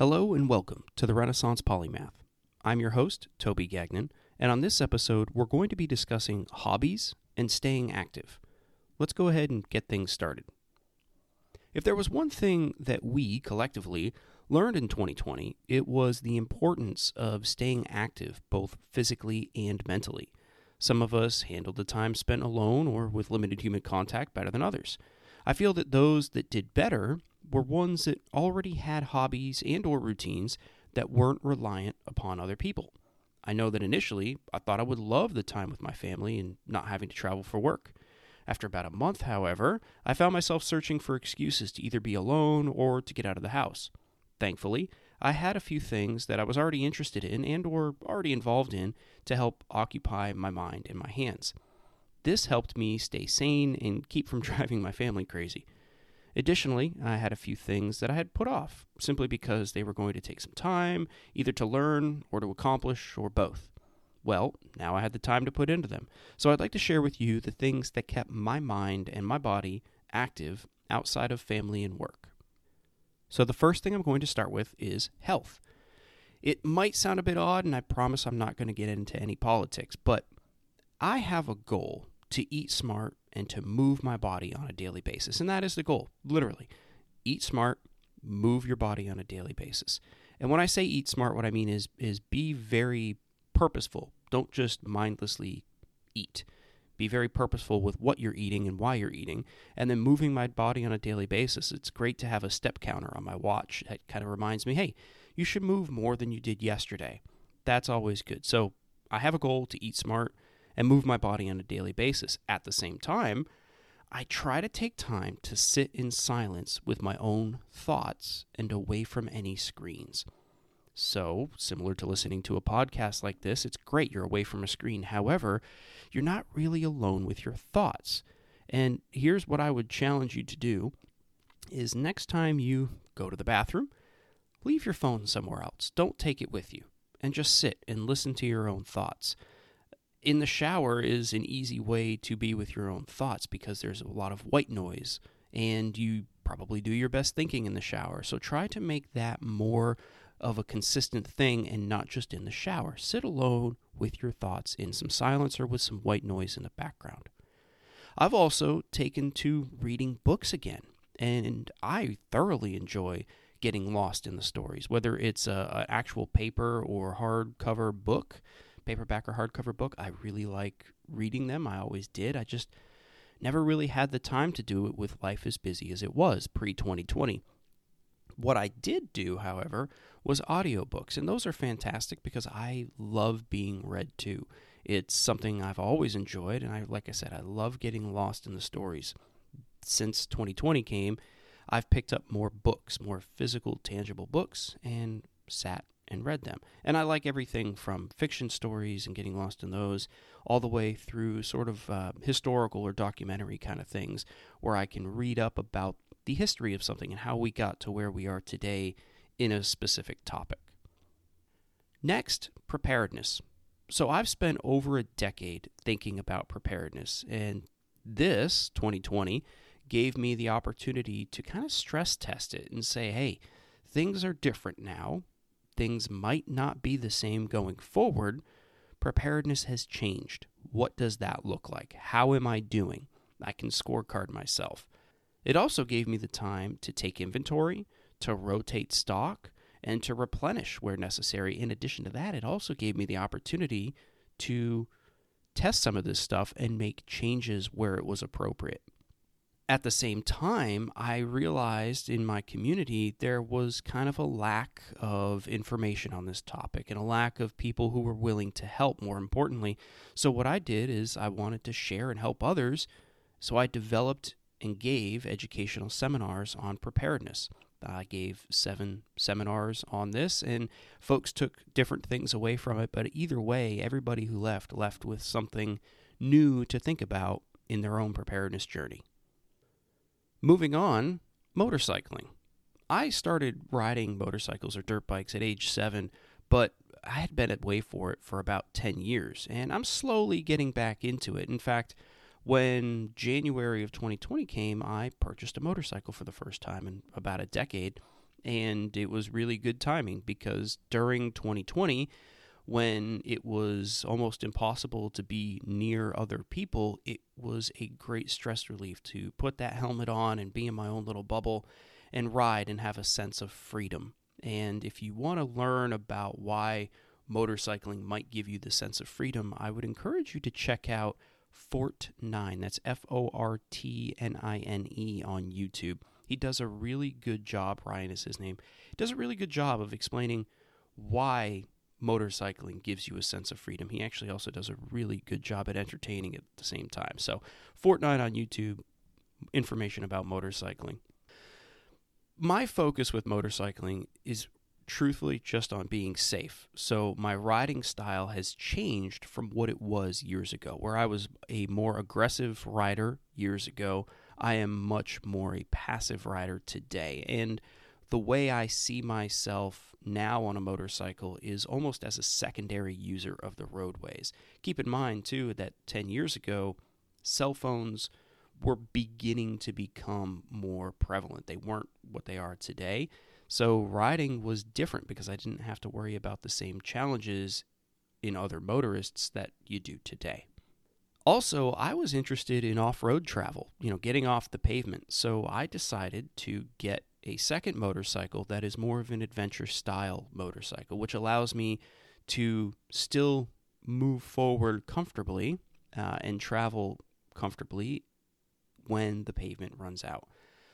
Hello and welcome to the Renaissance Polymath. I'm your host, Toby Gagnon, and on this episode, we're going to be discussing hobbies and staying active. Let's go ahead and get things started. If there was one thing that we collectively learned in 2020, it was the importance of staying active both physically and mentally. Some of us handled the time spent alone or with limited human contact better than others. I feel that those that did better were ones that already had hobbies and or routines that weren't reliant upon other people. I know that initially I thought I would love the time with my family and not having to travel for work. After about a month, however, I found myself searching for excuses to either be alone or to get out of the house. Thankfully, I had a few things that I was already interested in and or already involved in to help occupy my mind and my hands. This helped me stay sane and keep from driving my family crazy. Additionally, I had a few things that I had put off, simply because they were going to take some time, either to learn or to accomplish, or both. Well, now I had the time to put into them, so I'd like to share with you the things that kept my mind and my body active outside of family and work. So, the first thing I'm going to start with is health. It might sound a bit odd, and I promise I'm not going to get into any politics, but I have a goal to eat smart and to move my body on a daily basis. And that is the goal, literally. Eat smart, move your body on a daily basis. And when I say eat smart, what I mean is is be very purposeful. Don't just mindlessly eat. Be very purposeful with what you're eating and why you're eating, and then moving my body on a daily basis. It's great to have a step counter on my watch. That kind of reminds me, hey, you should move more than you did yesterday. That's always good. So I have a goal to eat smart and move my body on a daily basis. At the same time, I try to take time to sit in silence with my own thoughts and away from any screens. So, similar to listening to a podcast like this, it's great you're away from a screen. However, you're not really alone with your thoughts. And here's what I would challenge you to do is next time you go to the bathroom, leave your phone somewhere else. Don't take it with you and just sit and listen to your own thoughts in the shower is an easy way to be with your own thoughts because there's a lot of white noise and you probably do your best thinking in the shower. So try to make that more of a consistent thing and not just in the shower. Sit alone with your thoughts in some silence or with some white noise in the background. I've also taken to reading books again, and I thoroughly enjoy getting lost in the stories, whether it's an actual paper or hardcover book paperback or hardcover book. I really like reading them. I always did. I just never really had the time to do it with life as busy as it was pre 2020. What I did do, however, was audiobooks, and those are fantastic because I love being read to. It's something I've always enjoyed, and I like I said, I love getting lost in the stories. Since 2020 came, I've picked up more books, more physical, tangible books, and sat and read them. And I like everything from fiction stories and getting lost in those, all the way through sort of uh, historical or documentary kind of things, where I can read up about the history of something and how we got to where we are today in a specific topic. Next, preparedness. So I've spent over a decade thinking about preparedness, and this 2020 gave me the opportunity to kind of stress test it and say, hey, things are different now things might not be the same going forward, preparedness has changed. What does that look like? How am I doing? I can scorecard myself. It also gave me the time to take inventory, to rotate stock, and to replenish where necessary. In addition to that, it also gave me the opportunity to test some of this stuff and make changes where it was appropriate at the same time, I realized in my community there was kind of a lack of information on this topic and a lack of people who were willing to help, more importantly. So, what I did is I wanted to share and help others. So, I developed and gave educational seminars on preparedness. I gave seven seminars on this, and folks took different things away from it. But either way, everybody who left left with something new to think about in their own preparedness journey. Moving on, motorcycling. I started riding motorcycles or dirt bikes at age seven, but I had been away for it for about 10 years, and I'm slowly getting back into it. In fact, when January of 2020 came, I purchased a motorcycle for the first time in about a decade, And it was really good timing because during 2020, when it was almost impossible to be near other people, it was a great stress relief to put that helmet on and be in my own little bubble and ride and have a sense of freedom. And if you want to learn about why motorcycling might give you the sense of freedom, I would encourage you to check out FortNine. That's F O R T N I N E on YouTube. He does a really good job, Ryan is his name. He does a really good job of explaining why motorcycling gives you a sense of freedom. He actually also does a really good job at entertaining at the same time. So, FortNine on YouTube, information about motorcycling. My focus with motorcycling is truthfully just on being safe. So my riding style has changed from what it was years ago, where I was a more aggressive rider years ago. I am much more a passive rider today. And the way I see myself now on a motorcycle is almost as a secondary user of the roadways. Keep in mind, too, that 10 years ago, cell phones were beginning to become more prevalent. They weren't what they are today. So riding was different because I didn't have to worry about the same challenges in other motorists that you do today. Also, I was interested in off road travel, you know, getting off the pavement. So I decided to get a second motorcycle that is more of an adventure style motorcycle, which allows me to still move forward comfortably uh, and travel comfortably when the pavement runs out.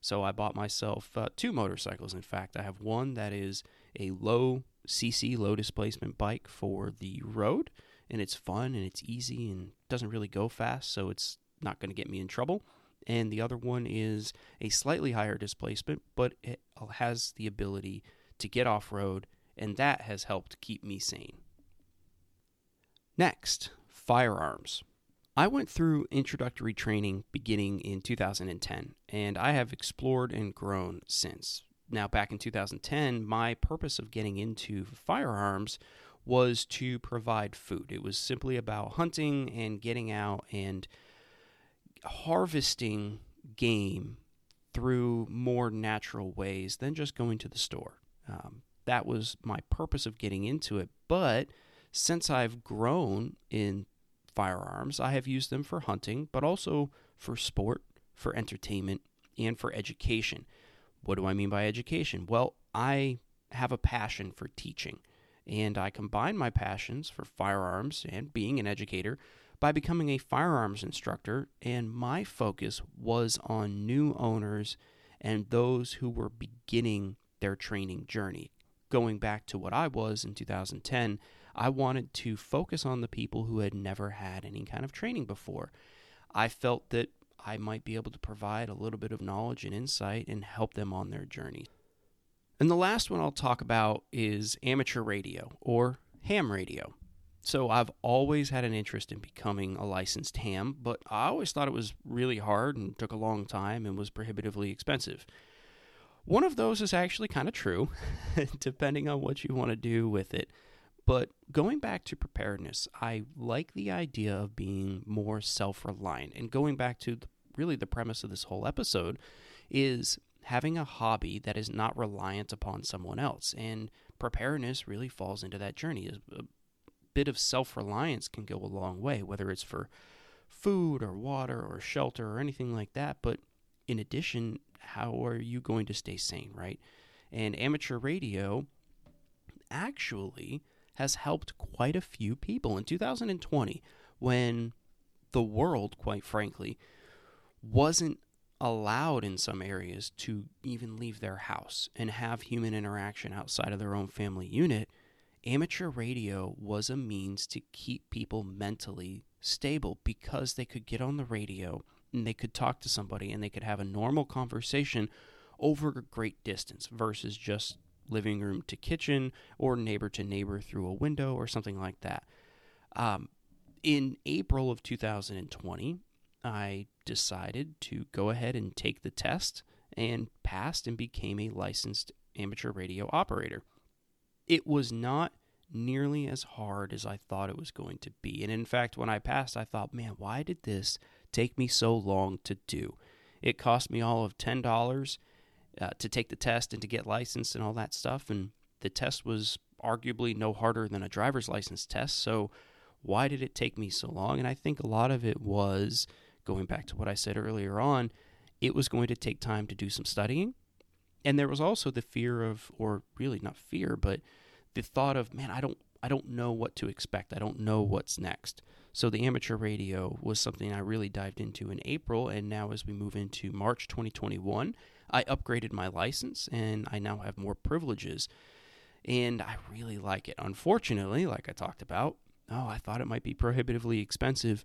So I bought myself uh, two motorcycles. In fact, I have one that is a low CC, low displacement bike for the road, and it's fun and it's easy and doesn't really go fast, so it's not going to get me in trouble. And the other one is a slightly higher displacement, but it has the ability to get off road, and that has helped keep me sane. Next, firearms. I went through introductory training beginning in 2010, and I have explored and grown since. Now, back in 2010, my purpose of getting into firearms was to provide food. It was simply about hunting and getting out and harvesting game through more natural ways than just going to the store. Um, that was my purpose of getting into it. But since I've grown in firearms. I have used them for hunting, but also for sport, for entertainment, and for education. What do I mean by education? Well, I have a passion for teaching, and I combine my passions for firearms and being an educator by becoming a firearms instructor, and my focus was on new owners and those who were beginning their training journey. Going back to what I was in 2010, I wanted to focus on the people who had never had any kind of training before. I felt that I might be able to provide a little bit of knowledge and insight and help them on their journey. And the last one I'll talk about is amateur radio or ham radio. So I've always had an interest in becoming a licensed ham, but I always thought it was really hard and took a long time and was prohibitively expensive. One of those is actually kind of true, depending on what you want to do with it. But going back to preparedness, I like the idea of being more self reliant. And going back to the, really the premise of this whole episode is having a hobby that is not reliant upon someone else. And preparedness really falls into that journey. Uh, Bit of self reliance can go a long way, whether it's for food or water or shelter or anything like that. But in addition, how are you going to stay sane, right? And amateur radio actually has helped quite a few people. In 2020, when the world, quite frankly, wasn't allowed in some areas to even leave their house and have human interaction outside of their own family unit, amateur radio was a means to keep people mentally stable because they could get on the radio and they could talk to somebody and they could have a normal conversation over a great distance versus just living room to kitchen or neighbor to neighbor through a window or something like that. Um, in April of 2020, I decided to go ahead and take the test and passed and became a licensed amateur radio operator. It was not nearly as hard as I thought it was going to be. And in fact, when I passed, I thought, man, why did this take me so long to do? It cost me all of $10 uh, to take the test and to get licensed and all that stuff. And the test was arguably no harder than a driver's license test. So why did it take me so long? And I think a lot of it was going back to what I said earlier on, it was going to take time to do some studying. And there was also the fear of, or really not fear, but the thought of, man, I don't I don't know what to expect. I don't know what's next. So the amateur radio was something I really dived into in April, and now as we move into March 2021, I upgraded my license and I now have more privileges. And I really like it. Unfortunately, like I talked about, oh, I thought it might be prohibitively expensive.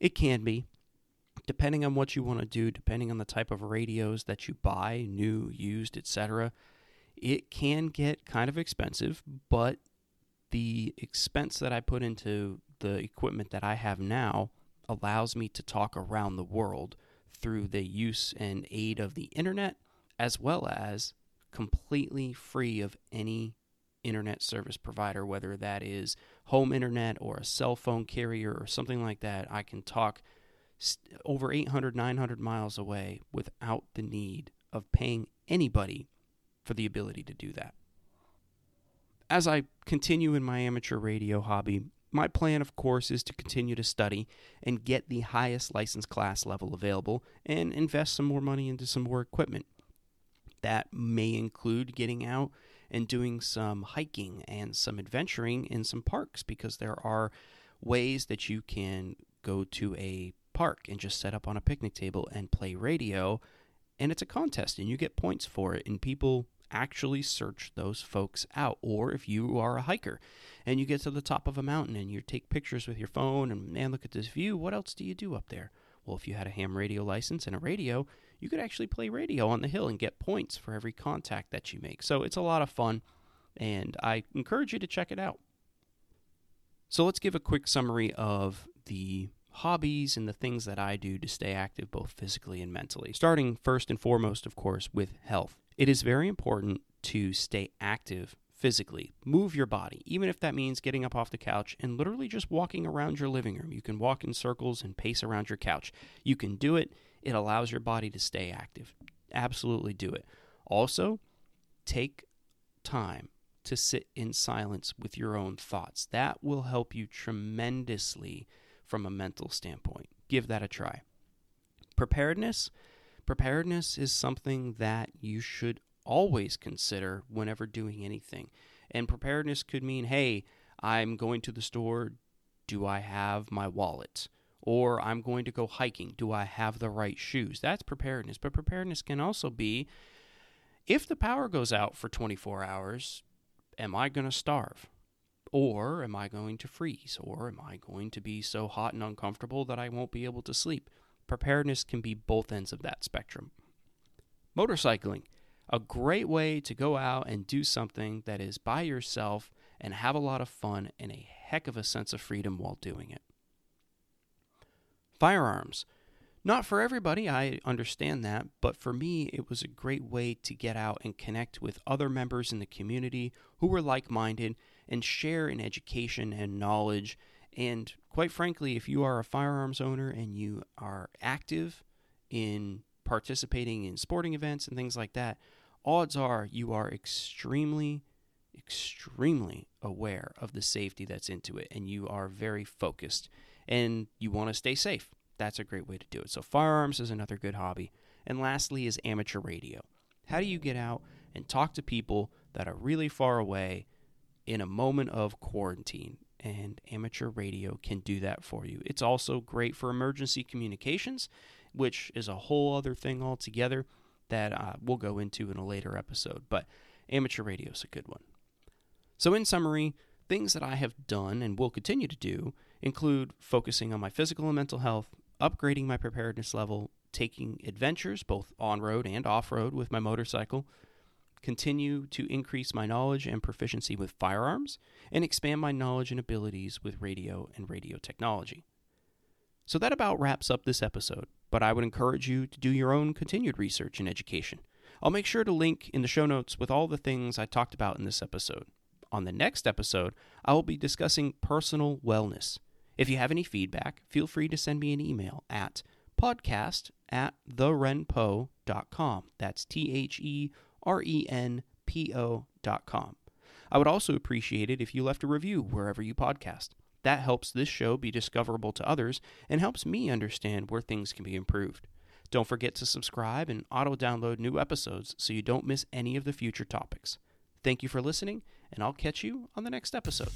It can be. Depending on what you want to do, depending on the type of radios that you buy, new, used, etc., it can get kind of expensive, but the expense that I put into the equipment that I have now allows me to talk around the world through the use and aid of the internet, as well as completely free of any internet service provider, whether that is home internet or a cell phone carrier or something like that. I can talk over 800, 900 miles away without the need of paying anybody for the ability to do that. As I continue in my amateur radio hobby, my plan, of course, is to continue to study and get the highest license class level available and invest some more money into some more equipment. That may include getting out and doing some hiking and some adventuring in some parks because there are ways that you can go to a park and just set up on a picnic table and play radio and it's a contest and you get points for it and people actually search those folks out. Or if you are a hiker and you get to the top of a mountain and you take pictures with your phone and man, look at this view, what else do you do up there? Well, if you had a ham radio license and a radio, you could actually play radio on the hill and get points for every contact that you make. So it's a lot of fun, and I encourage you to check it out. So let's give a quick summary of the hobbies and the things that I do to stay active both physically and mentally. Starting first and foremost, of course, with health. It is very important to stay active physically. Move your body, even if that means getting up off the couch and literally just walking around your living room. You can walk in circles and pace around your couch. You can do it, it allows your body to stay active. Absolutely do it. Also, take time to sit in silence with your own thoughts. That will help you tremendously from a mental standpoint. Give that a try. Preparedness preparedness is something that you should always consider whenever doing anything. And preparedness could mean, hey, I'm going to the store. Do I have my wallet? Or I'm going to go hiking. Do I have the right shoes? That's preparedness. But preparedness can also be if the power goes out for 24 hours, am I going to starve? Or am I going to freeze? Or am I going to be so hot and uncomfortable that I won't be able to sleep? Preparedness can be both ends of that spectrum. Motorcycling, a great way to go out and do something that is by yourself and have a lot of fun and a heck of a sense of freedom while doing it. Firearms. Not for everybody, I understand that, but for me, it was a great way to get out and connect with other members in the community who were like minded and share in education and knowledge and quite frankly, if you are a firearms owner and you are active in participating in sporting events and things like that, odds are you are extremely, extremely aware of the safety that's into it and you are very focused and you want to stay safe. That's a great way to do it. So, firearms is another good hobby. And lastly, is amateur radio. How do you get out and talk to people that are really far away in a moment of quarantine? and amateur radio can do that for you. It's also great for emergency communications, which is a whole other thing altogether that uh, we'll go into in a later episode. But amateur radio is a good one. So, in summary, things that I have done and will continue to do include focusing on my physical and mental health, upgrading my preparedness level, taking adventures both on road and off road with my motorcycle, continue to increase my knowledge and proficiency with firearms, and expand my knowledge and abilities with radio and radio technology. So that about wraps up this episode, but I would encourage you to do your own continued research and education. I'll make sure to link in the show notes with all the things I talked about in this episode. On the next episode, I will be discussing personal wellness. If you have any feedback, feel free to send me an email at podcast at therenpo.com. That's T H E R E N P O.com. I would also appreciate it if you left a review wherever you podcast. That helps this show be discoverable to others and helps me understand where things can be improved. Don't forget to subscribe and auto download new episodes so you don't miss any of the future topics. Thank you for listening, and I'll catch you on the next episode.